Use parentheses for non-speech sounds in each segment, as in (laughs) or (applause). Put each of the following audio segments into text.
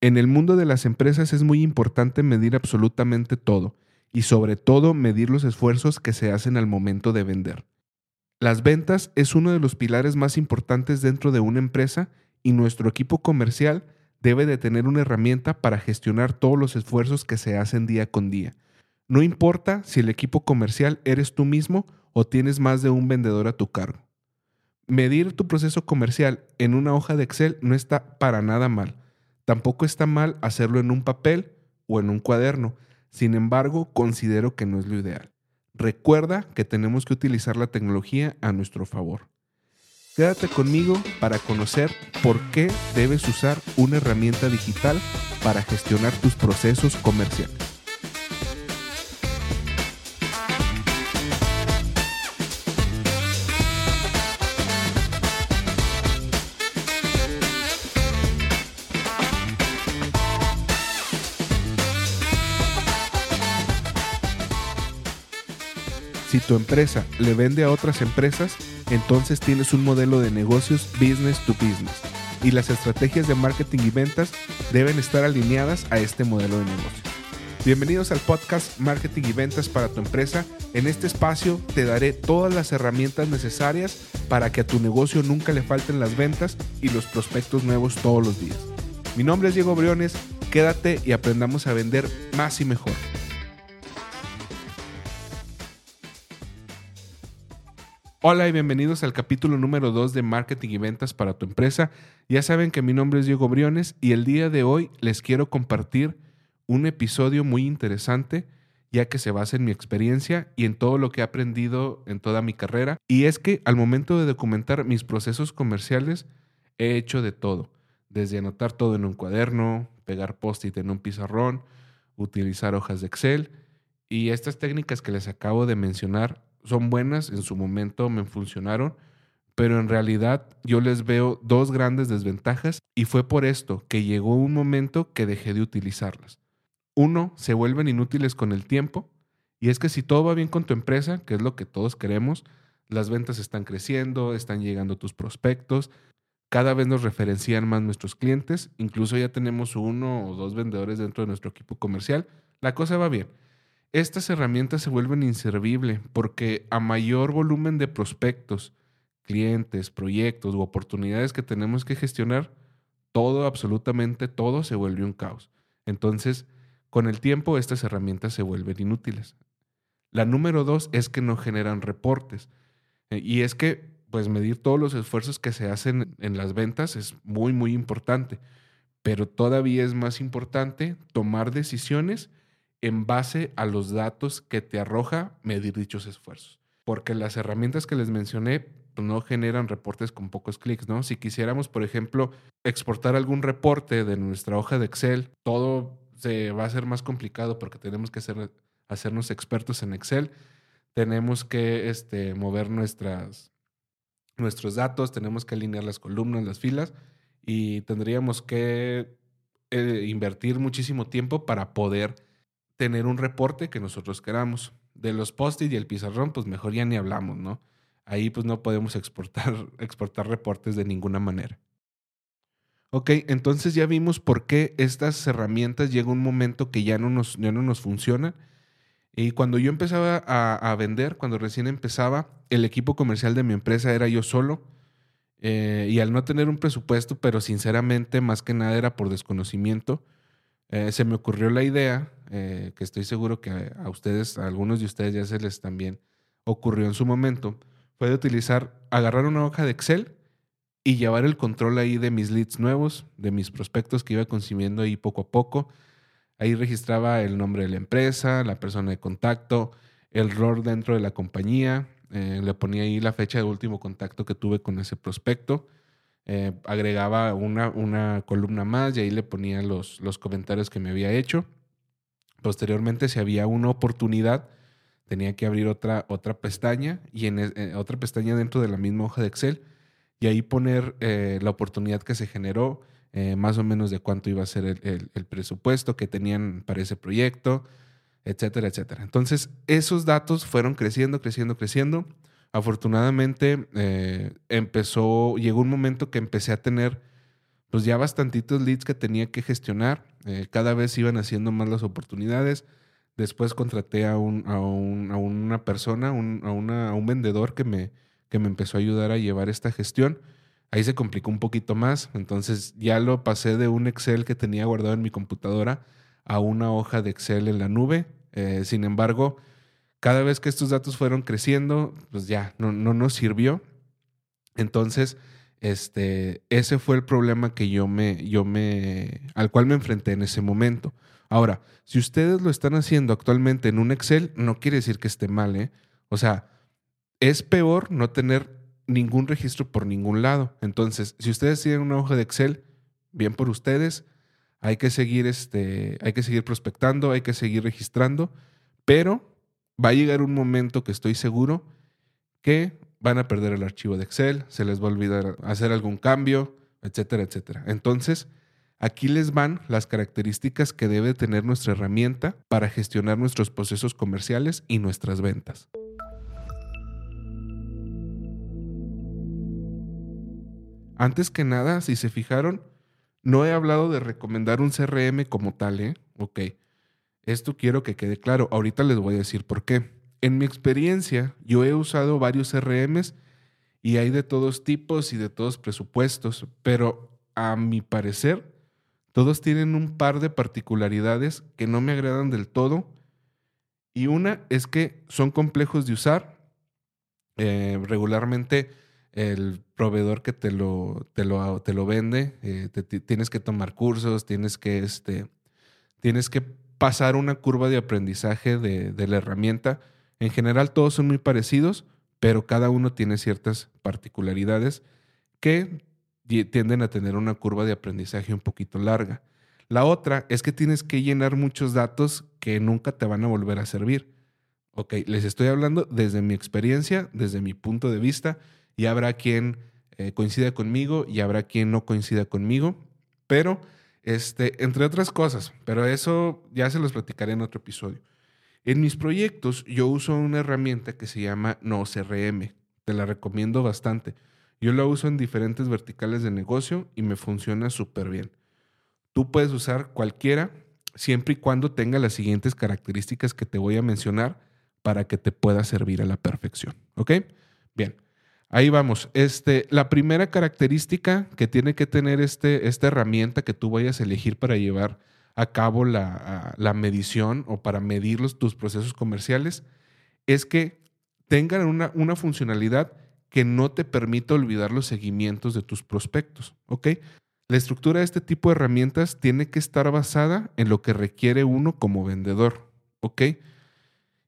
En el mundo de las empresas es muy importante medir absolutamente todo y sobre todo medir los esfuerzos que se hacen al momento de vender. Las ventas es uno de los pilares más importantes dentro de una empresa y nuestro equipo comercial debe de tener una herramienta para gestionar todos los esfuerzos que se hacen día con día. No importa si el equipo comercial eres tú mismo o tienes más de un vendedor a tu cargo. Medir tu proceso comercial en una hoja de Excel no está para nada mal. Tampoco está mal hacerlo en un papel o en un cuaderno. Sin embargo, considero que no es lo ideal. Recuerda que tenemos que utilizar la tecnología a nuestro favor. Quédate conmigo para conocer por qué debes usar una herramienta digital para gestionar tus procesos comerciales. Tu empresa le vende a otras empresas, entonces tienes un modelo de negocios business to business y las estrategias de marketing y ventas deben estar alineadas a este modelo de negocio. Bienvenidos al podcast Marketing y Ventas para tu empresa. En este espacio te daré todas las herramientas necesarias para que a tu negocio nunca le falten las ventas y los prospectos nuevos todos los días. Mi nombre es Diego Briones, quédate y aprendamos a vender más y mejor. Hola y bienvenidos al capítulo número 2 de Marketing y Ventas para tu empresa. Ya saben que mi nombre es Diego Briones y el día de hoy les quiero compartir un episodio muy interesante ya que se basa en mi experiencia y en todo lo que he aprendido en toda mi carrera. Y es que al momento de documentar mis procesos comerciales he hecho de todo, desde anotar todo en un cuaderno, pegar post-it en un pizarrón, utilizar hojas de Excel y estas técnicas que les acabo de mencionar son buenas, en su momento me funcionaron, pero en realidad yo les veo dos grandes desventajas y fue por esto que llegó un momento que dejé de utilizarlas. Uno, se vuelven inútiles con el tiempo y es que si todo va bien con tu empresa, que es lo que todos queremos, las ventas están creciendo, están llegando tus prospectos, cada vez nos referencian más nuestros clientes, incluso ya tenemos uno o dos vendedores dentro de nuestro equipo comercial, la cosa va bien estas herramientas se vuelven inservibles porque a mayor volumen de prospectos, clientes, proyectos u oportunidades que tenemos que gestionar, todo, absolutamente todo se vuelve un caos. Entonces, con el tiempo estas herramientas se vuelven inútiles. La número dos es que no generan reportes. Eh, y es que, pues, medir todos los esfuerzos que se hacen en las ventas es muy, muy importante. Pero todavía es más importante tomar decisiones en base a los datos que te arroja medir dichos esfuerzos. Porque las herramientas que les mencioné pues, no generan reportes con pocos clics, ¿no? Si quisiéramos, por ejemplo, exportar algún reporte de nuestra hoja de Excel, todo se va a ser más complicado porque tenemos que hacer, hacernos expertos en Excel, tenemos que este, mover nuestras, nuestros datos, tenemos que alinear las columnas, las filas y tendríamos que eh, invertir muchísimo tiempo para poder tener un reporte que nosotros queramos. De los post-it y el pizarrón, pues mejor ya ni hablamos, ¿no? Ahí pues no podemos exportar, (laughs) exportar reportes de ninguna manera. Ok, entonces ya vimos por qué estas herramientas llega un momento que ya no nos, ya no nos funcionan. Y cuando yo empezaba a, vender, cuando recién empezaba, el equipo comercial de mi empresa era yo solo. Eh, y al no tener un presupuesto, pero sinceramente más que nada era por desconocimiento, eh, se me ocurrió la idea, eh, que estoy seguro que a, ustedes, a algunos de ustedes ya se les también ocurrió en su momento, fue de utilizar, agarrar una hoja de Excel y llevar el control ahí de mis leads nuevos, de mis prospectos que iba consumiendo ahí poco a poco. Ahí registraba el nombre de la empresa, la persona de contacto, el rol dentro de la compañía, eh, le ponía ahí la fecha de último contacto que tuve con ese prospecto eh, agregaba una, una, columna más y ahí le ponía los, los comentarios que me había hecho. Posteriormente, si había una oportunidad, tenía que abrir otra, otra pestaña y en, eh, otra pestaña dentro de la misma hoja de Excel y ahí poner eh, la oportunidad que se generó, más o menos de cuánto iba a ser el, el, presupuesto que tenían para ese proyecto, etcétera, etcétera. Entonces, esos datos fueron creciendo, creciendo, creciendo. Afortunadamente, eh, empezó, llegó un momento que empecé a tener pues ya bastantitos leads que tenía que gestionar. Eh, cada vez iban haciendo más las oportunidades. Después contraté a, un, a, una persona, a, una, a un vendedor que me, que me empezó a ayudar a llevar esta gestión. Ahí se complicó un poquito más. Entonces ya lo pasé de un Excel que tenía guardado en mi computadora a una hoja de Excel en la nube. Eh, sin embargo, cada vez que estos datos fueron creciendo, pues ya no, no nos sirvió. Entonces, este, ese fue el problema que yo me, yo me, al cual me enfrenté en ese momento. Ahora, si ustedes lo están haciendo actualmente en un Excel, no quiere decir que esté mal, ¿eh? O sea, es peor no tener ningún registro por ningún lado. Entonces, si ustedes tienen una hoja de Excel, bien por ustedes, hay que seguir, este, hay que seguir prospectando, hay que seguir registrando, pero va a llegar un momento que estoy seguro que van a perder el archivo de Excel, se les va a olvidar hacer algún cambio, etcétera, etcétera. Entonces, aquí les van las características que debe tener nuestra herramienta para gestionar nuestros procesos comerciales y nuestras ventas. Antes que nada, si se fijaron, no he hablado de recomendar un CRM como tal, ¿eh? Ok. Esto quiero que quede claro. Ahorita les voy a decir por qué. En mi experiencia, yo he usado varios CRMs y hay de todos tipos y de todos presupuestos, pero a mi parecer, todos tienen un par de particularidades que no me agradan del todo. Y una es que son complejos de usar. Eh, regularmente el proveedor que te lo, te lo, te lo vende, eh, tienes que tomar cursos, tienes que, este, tienes que pasar una curva de aprendizaje de, de la herramienta en general todos son muy parecidos, pero cada uno tiene ciertas particularidades que tienden a tener una curva de aprendizaje un poquito larga. La otra es que tienes que llenar muchos datos que nunca te van a volver a servir. Ok, les estoy hablando desde mi experiencia, desde mi punto de vista, y habrá quien eh, coincida conmigo y habrá quien no coincida conmigo, pero este, entre otras cosas, pero eso ya se los platicaré en otro episodio. En mis proyectos yo uso una herramienta que se llama NoCRM. Te la recomiendo bastante. Yo la uso en diferentes verticales de negocio y me funciona súper bien. Tú puedes usar cualquiera siempre y cuando tenga las siguientes características que te voy a mencionar para que te pueda servir a la perfección. ¿Ok? Bien. Ahí vamos. Este, la primera característica que tiene que tener este, esta herramienta que tú vayas a elegir para llevar a cabo la, la medición o para medir los, tus procesos comerciales es que tengan una, una funcionalidad que no te permita olvidar los seguimientos de tus prospectos. La estructura de este tipo de herramientas tiene que estar basada en lo que requiere uno como vendedor.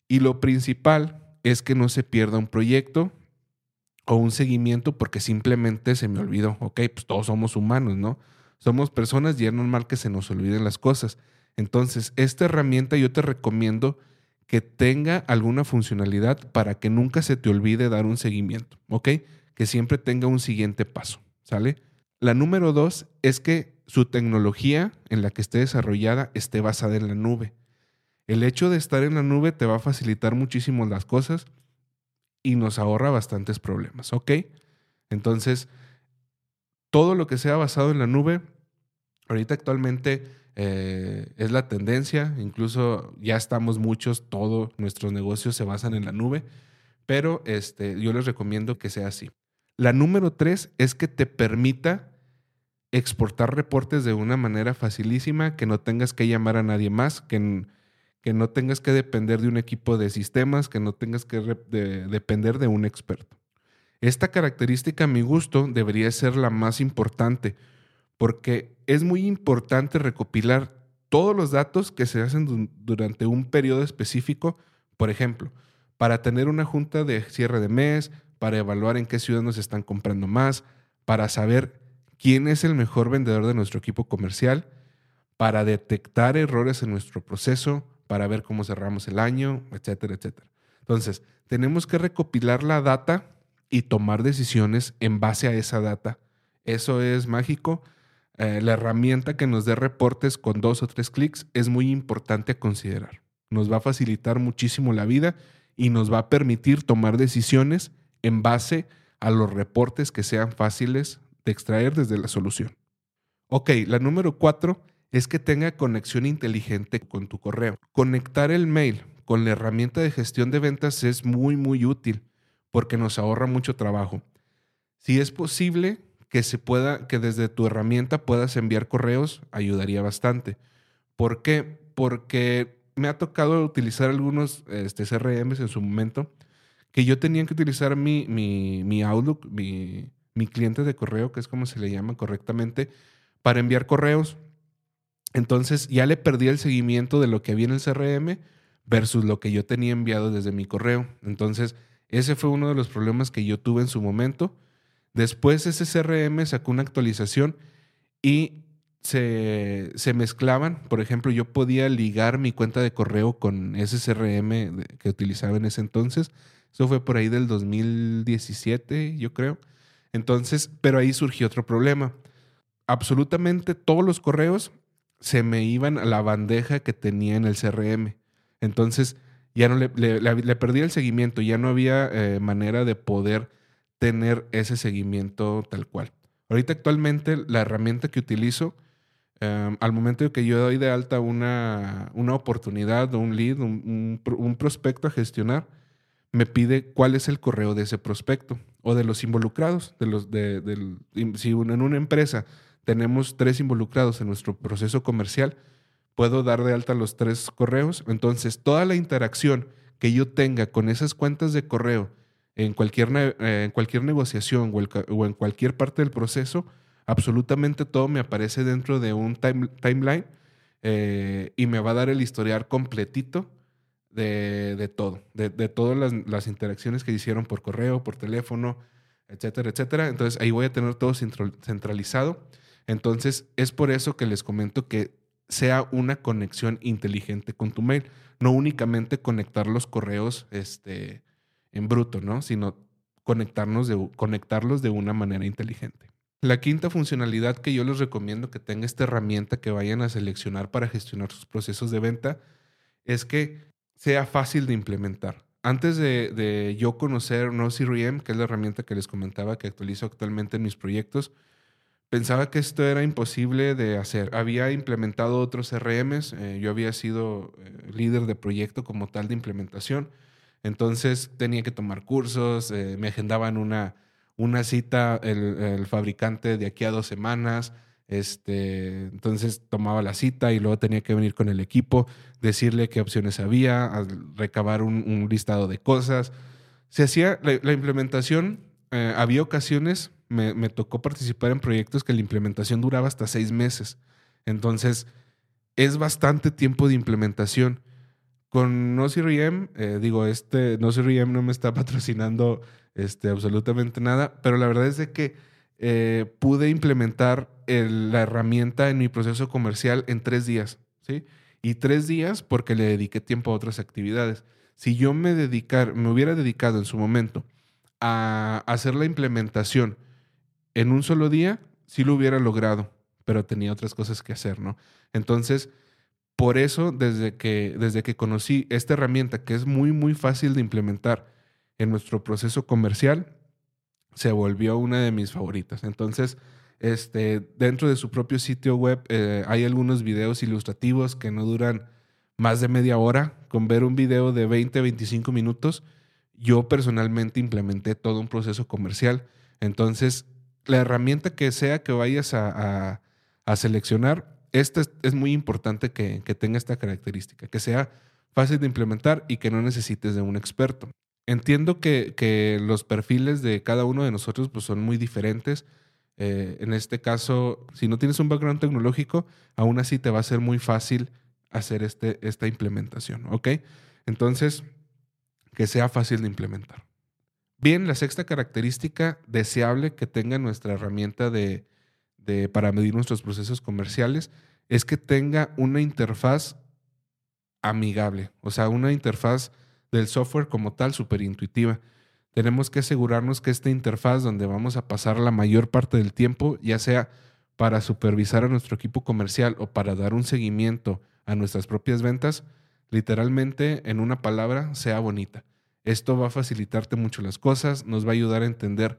Y lo principal es que no se pierda un proyecto o un seguimiento porque simplemente se me olvidó. Ok, pues todos somos humanos, ¿no? Somos personas y es normal que se nos olviden las cosas. Entonces, esta herramienta yo te recomiendo que tenga alguna funcionalidad para que nunca se te olvide dar un seguimiento, ¿ok? Que siempre tenga un siguiente paso, ¿sale? La número dos es que su tecnología en la que esté desarrollada esté basada en la nube. El hecho de estar en la nube te va a facilitar muchísimo las cosas y nos ahorra bastantes problemas, ¿ok? Entonces, todo lo que sea basado en la nube, ahorita actualmente eh, es la tendencia, incluso ya estamos muchos, todos nuestros negocios se basan en la nube, pero este, yo les recomiendo que sea así. La número tres es que te permita exportar reportes de una manera facilísima, que no tengas que llamar a nadie más, que, que no tengas que depender de un equipo de sistemas, que no tengas que depender de un experto. Esta característica a mi gusto debería ser la más importante porque es muy importante recopilar todos los datos que se hacen durante un periodo específico, por ejemplo, para tener una junta de cierre de mes, para evaluar en qué ciudad nos están comprando más, para saber quién es el mejor vendedor de nuestro equipo comercial, para detectar errores en nuestro proceso, para ver cómo cerramos el año, etcétera, etcétera. Entonces, tenemos que recopilar la data y tomar decisiones en base a esa data. Eso es mágico. Eh, la herramienta que nos dé reportes con dos o tres clics es muy importante a considerar. Nos va a facilitar muchísimo la vida y nos va a permitir tomar decisiones en base a los reportes que sean fáciles de extraer desde la solución. Ok, la número cuatro es que tenga conexión inteligente con tu correo. Conectar el mail con la herramienta de gestión de ventas es muy, muy útil porque nos ahorra mucho trabajo. Si es posible que se pueda, que desde tu herramienta puedas enviar correos, ayudaría bastante. ¿Por qué? Porque me ha tocado utilizar algunos este, CRMs en su momento que yo tenía que utilizar mi, mi, Outlook, mi, mi cliente de correo, que es como se le llama correctamente, para enviar correos. Entonces ya le perdí el seguimiento de lo que había en el CRM versus lo que yo tenía enviado desde mi correo. Entonces, ese fue uno de los problemas que yo tuve en su momento. Después ese CRM sacó una actualización y se, mezclaban. Por ejemplo, yo podía ligar mi cuenta de correo con ese CRM que utilizaba en ese entonces. Eso fue por ahí del 2017, yo creo. Entonces, pero ahí surgió otro problema. Absolutamente todos los correos se me iban a la bandeja que tenía en el CRM. Entonces, ya no le, le, perdí el seguimiento, ya no había eh, manera de poder tener ese seguimiento tal cual. Ahorita actualmente la herramienta que utilizo, em, al momento de que yo doy de alta una, una oportunidad o un lead, un, prospecto a gestionar, me pide cuál es el correo de ese prospecto o de los involucrados, de los de, del, si en una empresa tenemos tres involucrados en nuestro proceso comercial, puedo dar de alta los tres correos. Entonces, toda la interacción que yo tenga con esas cuentas de correo en cualquier, eh, en cualquier negociación o, en cualquier parte del proceso, absolutamente todo me aparece dentro de un timeline eh, y me va a dar el historial completito de, todo, de, todas las, las, interacciones que hicieron por correo, por teléfono, etcétera, etcétera. Entonces ahí voy a tener todo centralizado. Entonces es por eso que les comento que sea una conexión inteligente con tu mail, no únicamente conectar los correos este, en bruto, ¿no? sino conectarnos conectarlos de una manera inteligente. La quinta funcionalidad que yo les recomiendo que tenga esta herramienta que vayan a seleccionar para gestionar sus procesos de venta es que sea fácil de implementar. Antes de, de yo conocer NoCRM, que es la herramienta que les comentaba que actualizo actualmente en mis proyectos, pensaba que esto era imposible de hacer. Había implementado otros CRMs, eh, yo había sido eh, líder de proyecto como tal de implementación, entonces tenía que tomar cursos, eh, me agendaban una, una cita el, fabricante de aquí a dos semanas, este, entonces tomaba la cita y luego tenía que venir con el equipo, decirle qué opciones había, recabar un, listado de cosas. Se hacía la, implementación, había ocasiones me, tocó participar en proyectos que la implementación duraba hasta seis meses. Entonces, es bastante tiempo de implementación. Con NoCRM, eh, digo, este NoCRM no me está (laughs) patrocinando este, absolutamente nada, pero la verdad es de que eh, pude implementar la herramienta en mi proceso comercial en tres días, ¿sí? Y tres días porque le dediqué tiempo a otras actividades. Si yo me dedicar, me hubiera dedicado en su momento a hacer la implementación en un solo día sí lo hubiera logrado, pero tenía otras cosas que hacer, ¿no? Entonces, por eso, desde que, desde que conocí esta herramienta, que es muy, muy fácil de implementar en nuestro proceso comercial, se volvió una de mis favoritas. Entonces, este, dentro de su propio sitio web eh, hay algunos videos ilustrativos que no duran más de media hora. Con ver un video de 20, 25 minutos, yo personalmente implementé todo un proceso comercial. Entonces, la herramienta que sea que vayas a, seleccionar, esta es, muy importante que, tenga esta característica, que sea fácil de implementar y que no necesites de un experto. Entiendo que, los perfiles de cada uno de nosotros pues, son muy diferentes. Eh, en este caso, si no tienes un background tecnológico, aún así te va a ser muy fácil hacer este, esta implementación, ¿ok? Entonces, que sea fácil de implementar. Bien, la sexta característica deseable que tenga nuestra herramienta de, para medir nuestros procesos comerciales es que tenga una interfaz amigable, o sea, una interfaz del software como tal súper intuitiva. Tenemos que asegurarnos que esta interfaz donde vamos a pasar la mayor parte del tiempo, ya sea para supervisar a nuestro equipo comercial o para dar un seguimiento a nuestras propias ventas, literalmente en una palabra sea bonita. Esto va a facilitarte mucho las cosas, nos va a ayudar a entender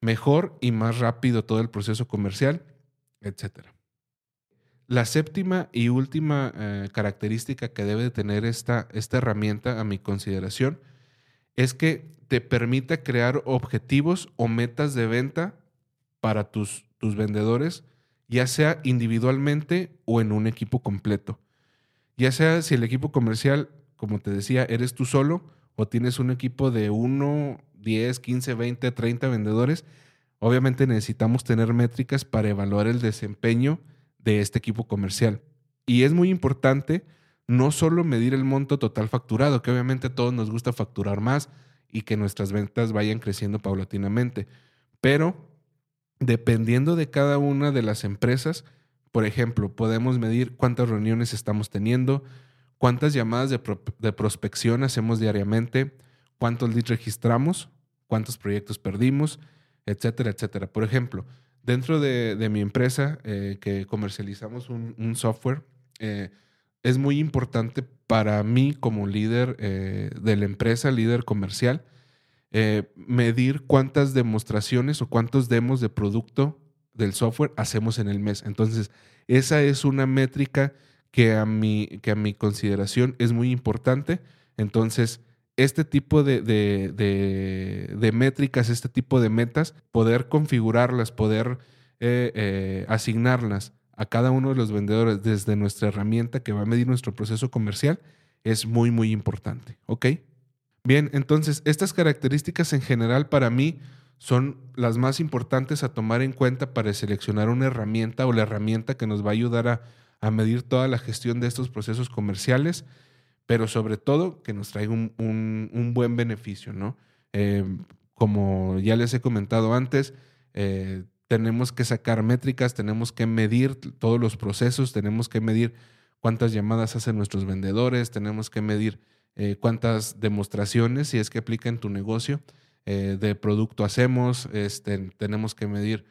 mejor y más rápido todo el proceso comercial etc. La séptima y última eh, característica que debe tener esta, esta herramienta, a mi consideración, es que te permita crear objetivos o metas de venta para tus, tus vendedores, ya sea individualmente o en un equipo completo. Ya sea si el equipo comercial, como te decía, eres tú solo o tienes un equipo de 1, 10, 15, 20, 30 vendedores, obviamente necesitamos tener métricas para evaluar el desempeño de este equipo comercial. Y es muy importante no solo medir el monto total facturado, que obviamente a todos nos gusta facturar más y que nuestras ventas vayan creciendo paulatinamente, pero dependiendo de cada una de las empresas, por ejemplo, podemos medir cuántas reuniones estamos teniendo, cuántas llamadas de, prospección hacemos diariamente, cuántos leads registramos, cuántos proyectos perdimos, etcétera, etcétera. Por ejemplo, Dentro de, mi empresa, eh, que comercializamos un, software, eh, es muy importante para mí como líder eh, de la empresa, líder comercial, medir cuántas demostraciones o cuántos demos de producto del software hacemos en el mes. Entonces, esa es una métrica que a mi, que a mi consideración es muy importante. Entonces, este tipo de, de, métricas, este tipo de metas, poder configurarlas, poder eh, eh, asignarlas a cada uno de los vendedores desde nuestra herramienta que va a medir nuestro proceso comercial, es muy, muy importante. ¿Ok? Bien, entonces, estas características en general para mí son las más importantes a tomar en cuenta para seleccionar una herramienta o la herramienta que nos va a ayudar a, a medir toda la gestión de estos procesos comerciales pero sobre todo que nos traiga un, buen beneficio, ¿no? Eh, como ya les he comentado antes, eh, tenemos que sacar métricas, tenemos que medir todos los procesos, tenemos que medir cuántas llamadas hacen nuestros vendedores, tenemos que medir eh, cuántas demostraciones, si es que aplica en tu negocio, de producto hacemos, este, tenemos que medir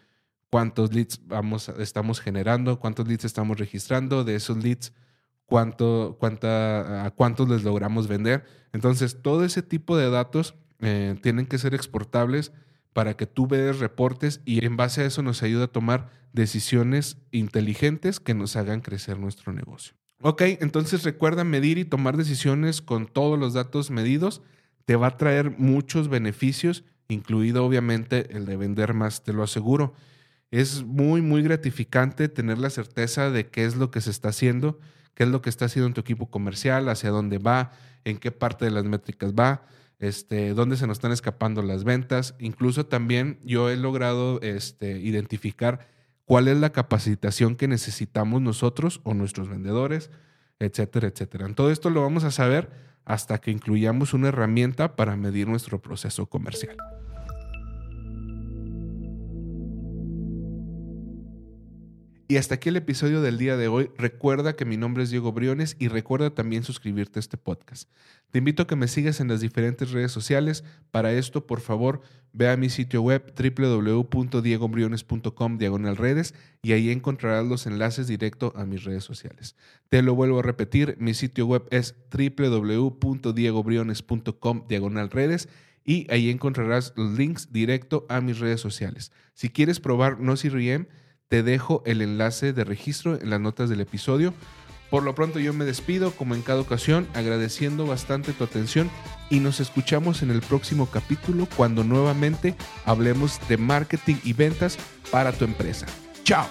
cuántos leads vamos, estamos generando, cuántos leads estamos registrando, de esos leads cuánto, cuánta, a cuántos les logramos vender. Entonces, todo ese tipo de datos eh, tienen que ser exportables para que tú veas reportes y en base a eso nos ayuda a tomar decisiones inteligentes que nos hagan crecer nuestro negocio. Ok, entonces recuerda medir y tomar decisiones con todos los datos medidos. Te va a traer muchos beneficios, incluido obviamente el de vender más, te lo aseguro. Es muy, muy gratificante tener la certeza de qué es lo que se está haciendo qué es lo que está haciendo en tu equipo comercial, hacia dónde va, en qué parte de las métricas va, este, dónde se nos están escapando las ventas. Incluso también yo he logrado este, identificar cuál es la capacitación que necesitamos nosotros o nuestros vendedores, etcétera, etcétera. Todo esto lo vamos a saber hasta que incluyamos una herramienta para medir nuestro proceso comercial. Y hasta aquí el episodio del día de hoy. Recuerda que mi nombre es Diego Briones y recuerda también suscribirte a este podcast. Te invito a que me sigas en las diferentes redes sociales. Para esto, por favor, ve a mi sitio web www.diegobriones.com diagonal redes y ahí encontrarás los enlaces directos a mis redes sociales. Te lo vuelvo a repetir, mi sitio web es www.diegobriones.com diagonal redes y ahí encontrarás los links directos a mis redes sociales. Si quieres probar No Riem, te dejo el enlace de registro en las notas del episodio. Por lo pronto yo me despido, como en cada ocasión, agradeciendo bastante tu atención y nos escuchamos en el próximo capítulo cuando nuevamente hablemos de marketing y ventas para tu empresa. ¡Chao!